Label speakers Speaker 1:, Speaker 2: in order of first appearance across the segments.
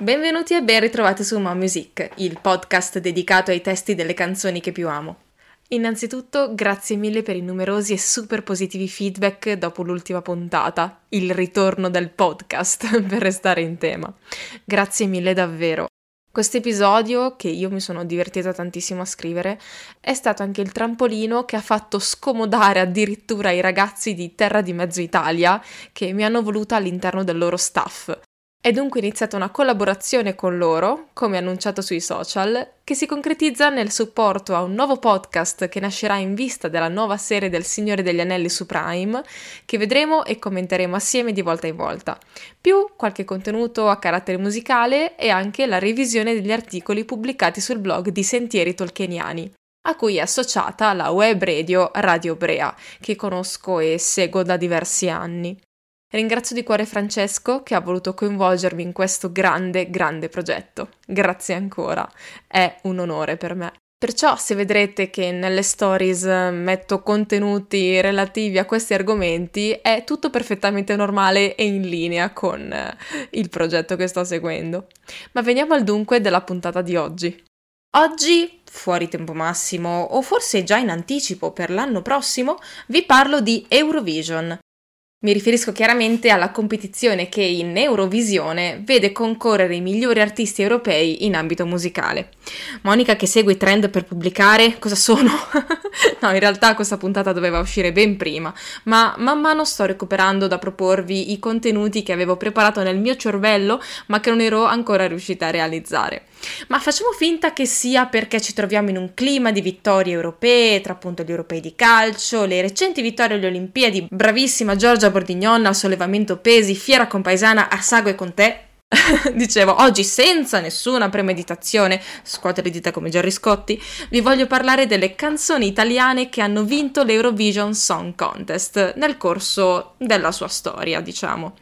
Speaker 1: Benvenuti e ben ritrovati su Mom Music, il podcast dedicato ai testi delle canzoni che più amo. Innanzitutto, grazie mille per i numerosi e super positivi feedback dopo l'ultima puntata, il ritorno del podcast, per restare in tema. Grazie mille davvero. Questo episodio, che io mi sono divertita tantissimo a scrivere, è stato anche il trampolino che ha fatto scomodare addirittura i ragazzi di Terra di Mezzo Italia che mi hanno voluta all'interno del loro staff. È dunque iniziata una collaborazione con loro, come annunciato sui social, che si concretizza nel supporto a un nuovo podcast che nascerà in vista della nuova serie del Signore degli Anelli su Prime, che vedremo e commenteremo assieme di volta in volta, più qualche contenuto a carattere musicale e anche la revisione degli articoli pubblicati sul blog di Sentieri Tolkieniani a cui è associata la web radio Radio Brea, che conosco e seguo da diversi anni. Ringrazio di cuore Francesco che ha voluto coinvolgermi in questo grande, grande progetto. Grazie ancora, è un onore per me. Perciò se vedrete che nelle stories metto contenuti relativi a questi argomenti è tutto perfettamente normale e in linea con eh, il progetto che sto seguendo. Ma veniamo al dunque della puntata di oggi. Oggi, fuori tempo massimo o forse già in anticipo per l'anno prossimo, vi parlo di Eurovision, mi riferisco chiaramente alla competizione che in Eurovisione vede concorrere i migliori artisti europei in ambito musicale. Monica che segue i trend per pubblicare, cosa sono? no, in realtà questa puntata doveva uscire ben prima, ma man mano sto recuperando da proporvi i contenuti che avevo preparato nel mio cervello, ma che non ero ancora riuscita a realizzare. Ma facciamo finta che sia perché ci troviamo in un clima di vittorie europee, tra appunto gli europei di calcio, le recenti vittorie alle Olimpiadi, bravissima Giorgia Bordignon al sollevamento pesi, fiera compaesana a Sago e con te. Dicevo, oggi senza nessuna premeditazione, scuote le dita come Gerry Scotti, vi voglio parlare delle canzoni italiane che hanno vinto l'Eurovision Song Contest nel corso della sua storia, diciamo.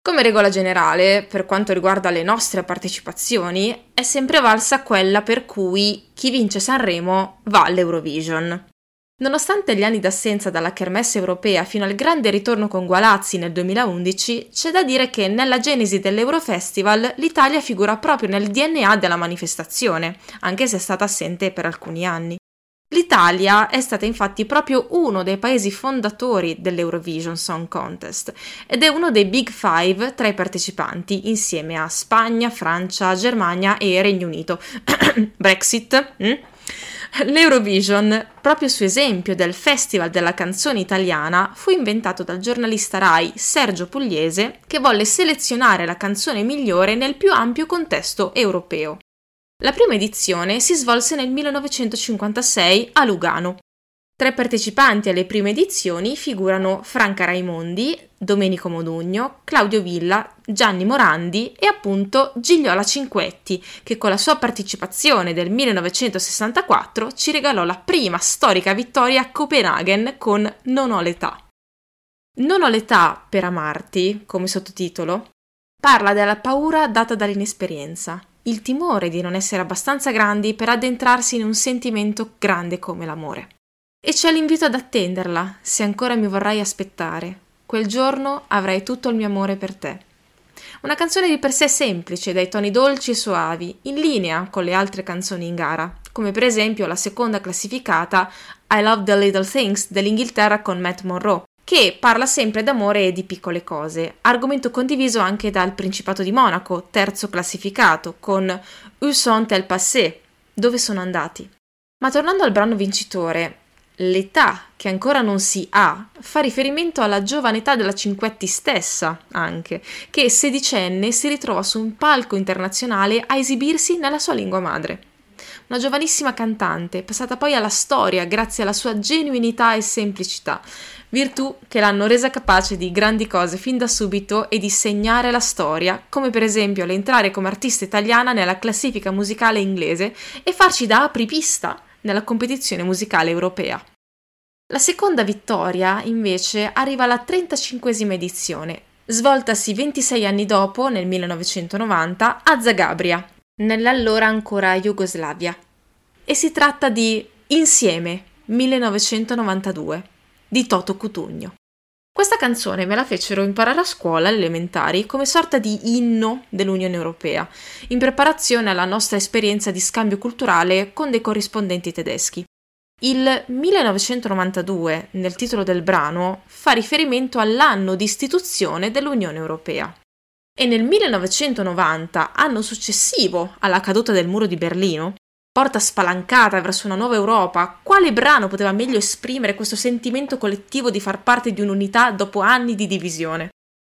Speaker 1: Come regola generale, per quanto riguarda le nostre partecipazioni, è sempre valsa quella per cui chi vince Sanremo va all'Eurovision. Nonostante gli anni d'assenza dalla kermesse europea fino al grande ritorno con Gualazzi nel 2011, c'è da dire che nella genesi dell'Eurofestival l'Italia figura proprio nel DNA della manifestazione, anche se è stata assente per alcuni anni. L'Italia è stata infatti proprio uno dei paesi fondatori dell'Eurovision Song Contest ed è uno dei Big Five tra i partecipanti insieme a Spagna, Francia, Germania e Regno Unito. Brexit? Mm? L'Eurovision, proprio su esempio del Festival della canzone italiana, fu inventato dal giornalista Rai Sergio Pugliese che volle selezionare la canzone migliore nel più ampio contesto europeo. La prima edizione si svolse nel 1956 a Lugano. Tra i partecipanti alle prime edizioni figurano Franca Raimondi, Domenico Modugno, Claudio Villa, Gianni Morandi e appunto Gigliola Cinquetti, che con la sua partecipazione del 1964 ci regalò la prima storica vittoria a Copenaghen con Non ho l'età. Non ho l'età per amarti, come sottotitolo, parla della paura data dall'inesperienza, il timore di non essere abbastanza grandi per addentrarsi in un sentimento grande come l'amore. E c'è l'invito ad attenderla, se ancora mi vorrai aspettare. Quel giorno avrai tutto il mio amore per te. Una canzone di per sé semplice, dai toni dolci e soavi, in linea con le altre canzoni in gara, come per esempio la seconda classificata I Love the Little Things dell'Inghilterra con Matt Monroe, che parla sempre d'amore e di piccole cose, argomento condiviso anche dal Principato di Monaco, terzo classificato, con Où sont elles passées? Dove sono andati? Ma tornando al brano vincitore, l'età che ancora non si ha fa riferimento alla giovane età della Cinquetti stessa, anche, che sedicenne si ritrova su un palco internazionale a esibirsi nella sua lingua madre. Una giovanissima cantante, passata poi alla storia grazie alla sua genuinità e semplicità, virtù che l'hanno resa capace di grandi cose fin da subito e di segnare la storia, come per esempio l'entrare come artista italiana nella classifica musicale inglese e farci da apripista nella competizione musicale europea. La seconda vittoria, invece, arriva alla 35esima edizione, svoltasi 26 anni dopo, nel 1990, a Zagabria, nell'allora ancora Jugoslavia. E si tratta di Insieme 1992 di Toto Cutugno. Questa canzone me la fecero imparare a scuola elementari come sorta di inno dell'Unione Europea, in preparazione alla nostra esperienza di scambio culturale con dei corrispondenti tedeschi. Il 1992, nel titolo del brano, fa riferimento all'anno di istituzione dell'Unione Europea. E nel 1990, anno successivo alla caduta del muro di Berlino, porta spalancata verso una nuova Europa, quale brano poteva meglio esprimere questo sentimento collettivo di far parte di un'unità dopo anni di divisione?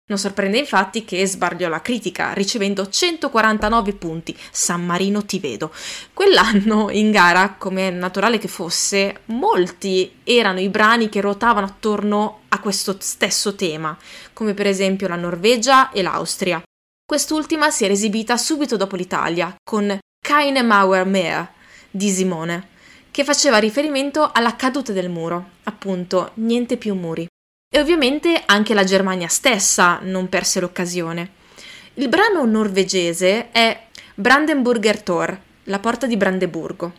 Speaker 1: Non sorprende infatti che sbargliò la critica, ricevendo 149 punti. San Marino ti vedo. Quell'anno in gara, come è naturale che fosse, molti erano i brani che ruotavano attorno a questo stesso tema, come per esempio la Norvegia e l'Austria. Quest'ultima si era esibita subito dopo l'Italia, con Keine Mauer mehr di Simone, che faceva riferimento alla caduta del muro, appunto, niente più muri. E ovviamente anche la Germania stessa non perse l'occasione. Il brano norvegese è Brandenburger Tor, la porta di Brandeburgo,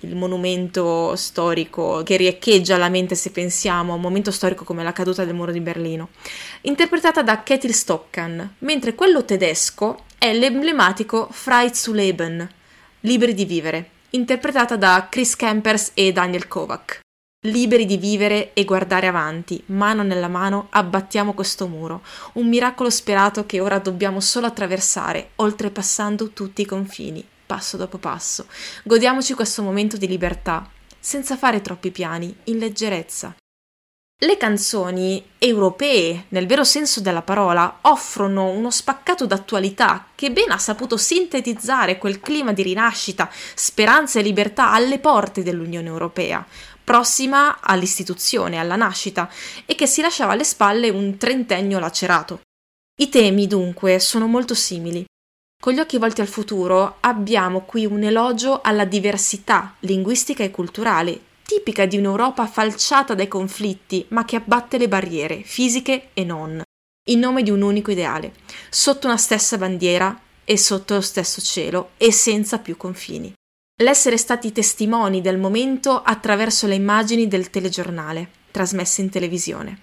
Speaker 1: il monumento storico che riecheggia la mente se pensiamo a un momento storico come la caduta del muro di Berlino, interpretata da Ketil Stockan, mentre quello tedesco è l'emblematico Frei zu leben, Liberi di vivere, interpretata da Chris Campers e Daniel Kovac. Liberi di vivere e guardare avanti, mano nella mano, abbattiamo questo muro, un miracolo sperato che ora dobbiamo solo attraversare, oltrepassando tutti i confini, passo dopo passo. Godiamoci questo momento di libertà, senza fare troppi piani, in leggerezza. Le canzoni europee, nel vero senso della parola, offrono uno spaccato d'attualità che ben ha saputo sintetizzare quel clima di rinascita, speranza e libertà alle porte dell'Unione Europea, prossima all'istituzione, alla nascita, e che si lasciava alle spalle un trentennio lacerato. I temi, dunque, sono molto simili. Con gli occhi volti al futuro abbiamo qui un elogio alla diversità linguistica e culturale tipica di un'Europa falciata dai conflitti, ma che abbatte le barriere, fisiche e non, in nome di un unico ideale, sotto una stessa bandiera e sotto lo stesso cielo e senza più confini. L'essere stati testimoni del momento attraverso le immagini del telegiornale, trasmesse in televisione.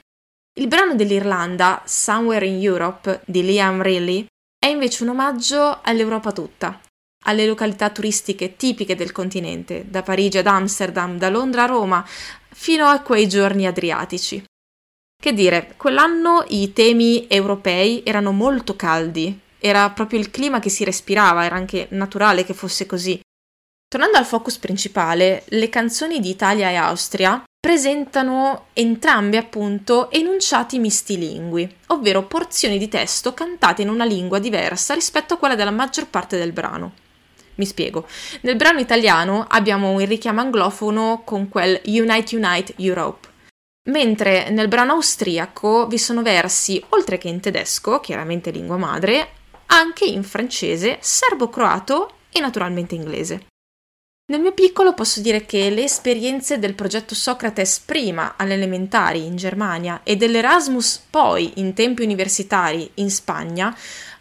Speaker 1: Il brano dell'Irlanda, Somewhere in Europe, di Liam Riley, è invece un omaggio all'Europa tutta, alle località turistiche tipiche del continente, da Parigi ad Amsterdam, da Londra a Roma, fino a quei giorni adriatici. Che dire, quell'anno i temi europei erano molto caldi, era proprio il clima che si respirava, era anche naturale che fosse così. Tornando al focus principale, le canzoni di Italia e Austria presentano entrambe appunto enunciati mistilingui, ovvero porzioni di testo cantate in una lingua diversa rispetto a quella della maggior parte del brano. Mi spiego. Nel brano italiano abbiamo il richiamo anglofono con quel Unite Unite Europe, mentre nel brano austriaco vi sono versi, oltre che in tedesco, chiaramente lingua madre, anche in francese, serbo-croato e naturalmente inglese. Nel mio piccolo posso dire che le esperienze del progetto Socrates prima alle elementari in Germania e dell'Erasmus poi in tempi universitari in Spagna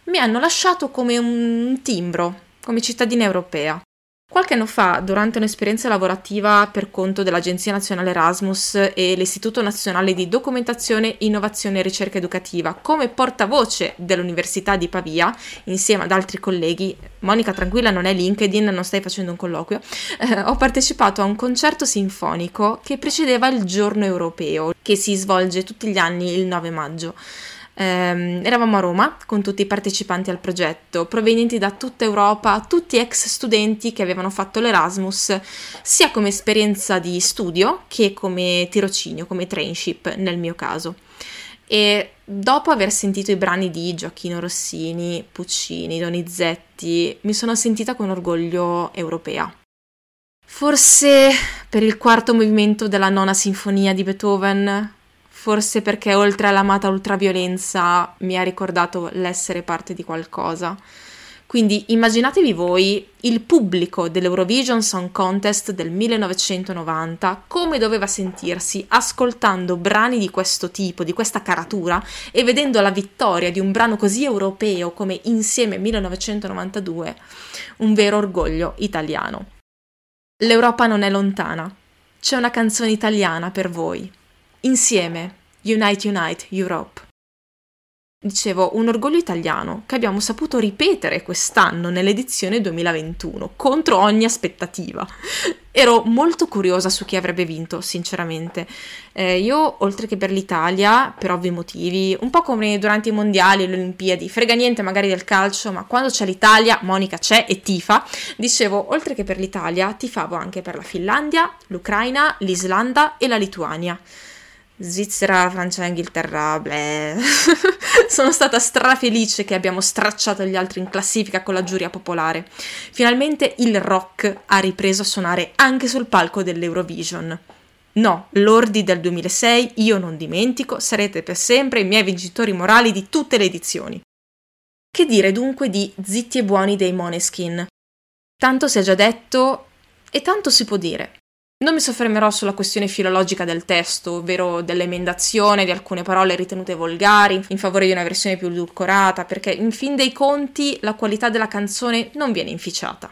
Speaker 1: mi hanno lasciato come un timbro, come cittadina europea. Qualche anno fa, durante un'esperienza lavorativa per conto dell'Agenzia Nazionale Erasmus e l'Istituto Nazionale di Documentazione, Innovazione e Ricerca Educativa, come portavoce dell'Università di Pavia, insieme ad altri colleghi, Monica tranquilla non è LinkedIn, non stai facendo un colloquio, eh, ho partecipato a un concerto sinfonico che precedeva il giorno europeo, che si svolge tutti gli anni il 9 maggio. Eh, eravamo a Roma con tutti i partecipanti al progetto, provenienti da tutta Europa, tutti ex studenti che avevano fatto l'Erasmus, sia come esperienza di studio che come tirocinio, come trainship nel mio caso. E dopo aver sentito i brani di Gioacchino Rossini, Puccini, Donizetti, mi sono sentita con orgoglio europea. Forse per il quarto movimento della nona sinfonia di Beethoven forse perché oltre all'amata ultraviolenza mi ha ricordato l'essere parte di qualcosa. Quindi immaginatevi voi il pubblico dell'Eurovision Song Contest del 1990 come doveva sentirsi ascoltando brani di questo tipo, di questa caratura e vedendo la vittoria di un brano così europeo come Insieme 1992, un vero orgoglio italiano. L'Europa non è lontana, c'è una canzone italiana per voi. Insieme, Unite, Unite, Europe. Dicevo, un orgoglio italiano che abbiamo saputo ripetere quest'anno nell'edizione 2021, contro ogni aspettativa. Ero molto curiosa su chi avrebbe vinto, sinceramente. Eh, io, oltre che per l'Italia, per ovvi motivi, un po' come durante i mondiali e le Olimpiadi, frega niente magari del calcio, ma quando c'è l'Italia, Monica c'è e tifa. Dicevo, oltre che per l'Italia, tifavo anche per la Finlandia, l'Ucraina, l'Islanda e la Lituania. Svizzera, Francia, Inghilterra, bleh. Sono stata strafelice che abbiamo stracciato gli altri in classifica con la giuria popolare. Finalmente il rock ha ripreso a suonare anche sul palco dell'Eurovision. No, lordi del 2006, io non dimentico, sarete per sempre i miei vincitori morali di tutte le edizioni. Che dire dunque di Zitti e Buoni dei Moneskin? Tanto si è già detto e tanto si può dire. Non mi soffermerò sulla questione filologica del testo, ovvero dell'emendazione di alcune parole ritenute volgari in favore di una versione più edulcorata, perché in fin dei conti la qualità della canzone non viene inficiata.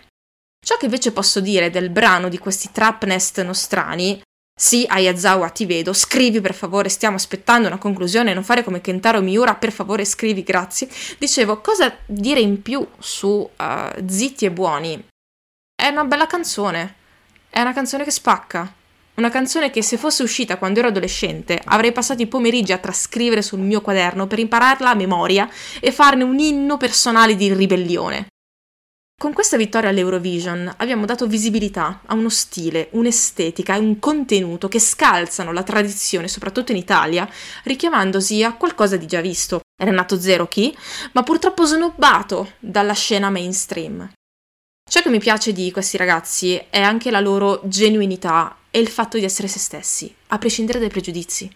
Speaker 1: Ciò che invece posso dire del brano di questi trapnest nostrani sì, Ayazawa, ti vedo. Scrivi per favore, stiamo aspettando una conclusione, non fare come Kentaro Miura, per favore scrivi, grazie. Dicevo, cosa dire in più su uh, Zitti e Buoni? È una bella canzone. È una canzone che spacca. Una canzone che se fosse uscita quando ero adolescente avrei passato i pomeriggi a trascrivere sul mio quaderno per impararla a memoria e farne un inno personale di ribellione. Con questa vittoria all'Eurovision abbiamo dato visibilità a uno stile, un'estetica e un contenuto che scalzano la tradizione, soprattutto in Italia, richiamandosi a qualcosa di già visto. Era nato zero chi, ma purtroppo snobbato dalla scena mainstream. Ciò che mi piace di questi ragazzi è anche la loro genuinità e il fatto di essere se stessi, a prescindere dai pregiudizi.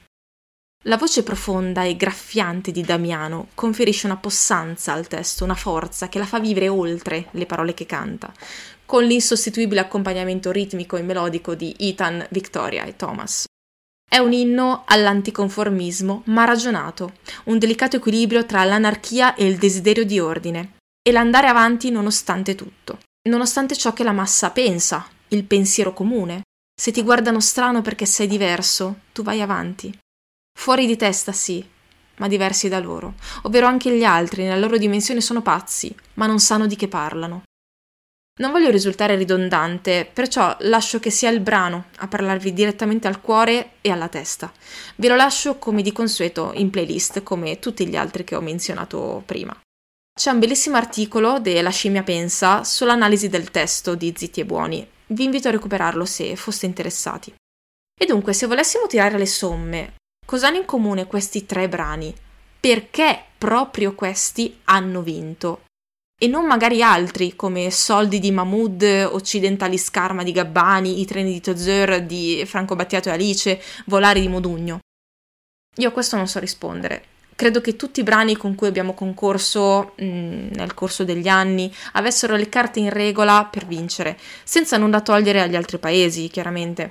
Speaker 1: La voce profonda e graffiante di Damiano conferisce una possanza al testo, una forza che la fa vivere oltre le parole che canta, con l'insostituibile accompagnamento ritmico e melodico di Ethan, Victoria e Thomas. È un inno all'anticonformismo, ma ragionato, un delicato equilibrio tra l'anarchia e il desiderio di ordine, e l'andare avanti nonostante tutto nonostante ciò che la massa pensa, il pensiero comune. Se ti guardano strano perché sei diverso, tu vai avanti. Fuori di testa sì, ma diversi da loro, ovvero anche gli altri nella loro dimensione sono pazzi, ma non sanno di che parlano. Non voglio risultare ridondante, perciò lascio che sia il brano a parlarvi direttamente al cuore e alla testa. Ve lo lascio come di consueto in playlist, come tutti gli altri che ho menzionato prima. C'è un bellissimo articolo della Scimmia Pensa sull'analisi del testo di Zitti e Buoni. Vi invito a recuperarlo se foste interessati. E dunque, se volessimo tirare le somme, cosa hanno in comune questi tre brani? Perché proprio questi hanno vinto? E non magari altri come Soldi di Mahmood, Occidentali Scarma di Gabbani, I treni di Tozeur di Franco Battiato e Alice, Volare di Modugno. Io a questo non so rispondere credo che tutti i brani con cui abbiamo concorso mh, mm, nel corso degli anni avessero le carte in regola per vincere, senza nulla togliere agli altri paesi, chiaramente.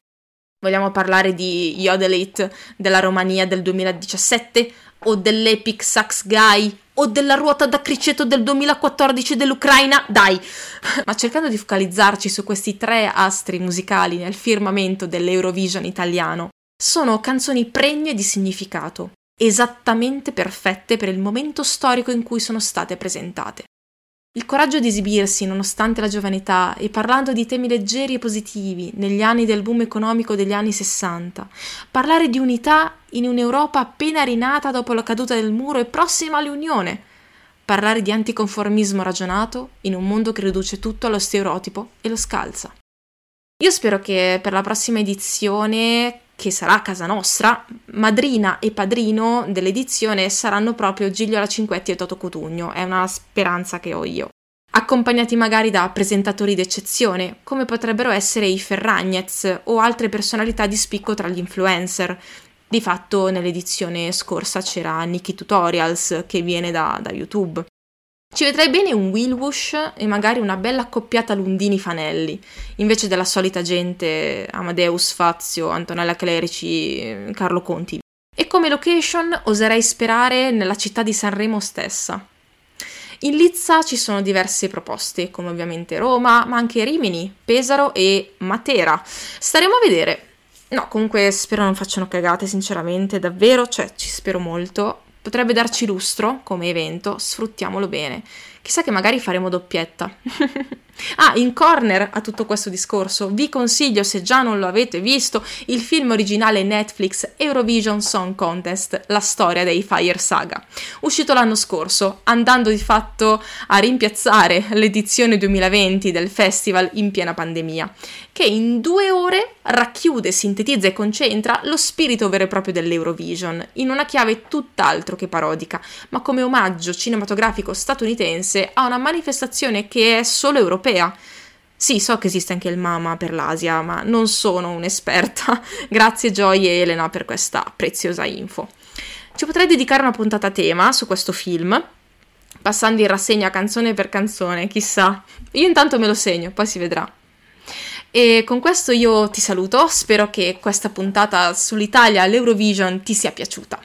Speaker 1: Vogliamo parlare di Yodelit della Romania del 2017 o dell'Epic Sax Guy o della ruota da criceto del 2014 dell'Ucraina? Dai! Ma cercando di focalizzarci su questi tre astri musicali nel firmamento dell'Eurovision italiano, sono canzoni pregne di significato, esattamente perfette per il momento storico in cui sono state presentate. Il coraggio di esibirsi nonostante la giovane età e parlando di temi leggeri e positivi negli anni del boom economico degli anni 60, parlare di unità in un'Europa appena rinata dopo la caduta del muro e prossima all'Unione, parlare di anticonformismo ragionato in un mondo che riduce tutto allo stereotipo e lo scalza. Io spero che per la prossima edizione che sarà casa nostra, madrina e padrino dell'edizione saranno proprio Gigliola Cinquetti e Toto Cotugno, è una speranza che ho io. Accompagnati magari da presentatori d'eccezione, come potrebbero essere i Ferragnez o altre personalità di spicco tra gli influencer. Di fatto nell'edizione scorsa c'era Nikki Tutorials che viene da, da YouTube. Ci vedrei bene un Wilwush e magari una bella accoppiata Lundini-Fanelli, invece della solita gente Amadeus Fazio, Antonella Clerici, Carlo Conti. E come location oserei sperare nella città di Sanremo stessa. In Lizza ci sono diverse proposte, come ovviamente Roma, ma anche Rimini, Pesaro e Matera. Staremo a vedere. No, comunque spero non facciano cagate, sinceramente, davvero, cioè ci spero molto. Potrebbe darci lustro come evento, sfruttiamolo bene. Chissà che magari faremo doppietta. ah, in corner a tutto questo discorso, vi consiglio, se già non lo avete visto, il film originale Netflix Eurovision Song Contest, la storia dei Fire Saga, uscito l'anno scorso, andando di fatto a rimpiazzare l'edizione 2020 del festival in piena pandemia, che in due ore racchiude, sintetizza e concentra lo spirito vero e proprio dell'Eurovision, in una chiave tutt'altro che parodica, ma come omaggio cinematografico statunitense a una manifestazione che è solo europea. Sì, so che esiste anche il MAMA per l'Asia, ma non sono un'esperta. Grazie Joy e Elena per questa preziosa info. Ci potrei dedicare una puntata a tema su questo film, passando in rassegna canzone per canzone, chissà. Io intanto me lo segno, poi si vedrà. E con questo io ti saluto, spero che questa puntata sull'Italia all'Eurovision ti sia piaciuta.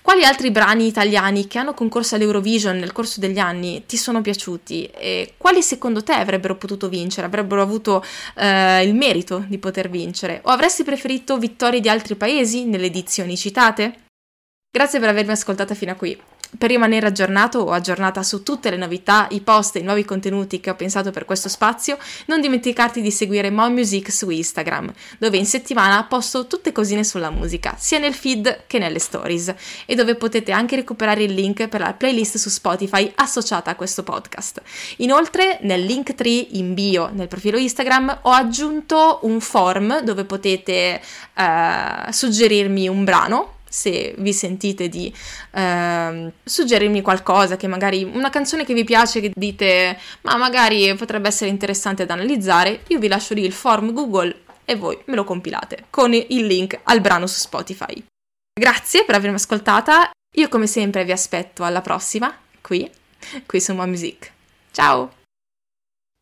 Speaker 1: Quali altri brani italiani che hanno concorso all'Eurovision nel corso degli anni ti sono piaciuti e quali secondo te avrebbero potuto vincere, avrebbero avuto eh, il merito di poter vincere o avresti preferito vittorie di altri paesi nelle edizioni citate? Grazie per avermi ascoltata fino a qui. Per rimanere aggiornato o aggiornata su tutte le novità, i post e i nuovi contenuti che ho pensato per questo spazio, non dimenticarti di seguire Mo Music su Instagram, dove in settimana posto tutte cosine sulla musica, sia nel feed che nelle stories, e dove potete anche recuperare il link per la playlist su Spotify associata a questo podcast. Inoltre, nel link tree in bio nel profilo Instagram ho aggiunto un form dove potete uh, suggerirmi un brano se vi sentite di eh, suggerirmi qualcosa, che magari una canzone che vi piace, che dite ma magari potrebbe essere interessante da analizzare, io vi lascio lì il form Google e voi me lo compilate con il link al brano su Spotify. Grazie per avermi ascoltata, io come sempre vi aspetto alla prossima, qui, qui su Mo Music. Ciao!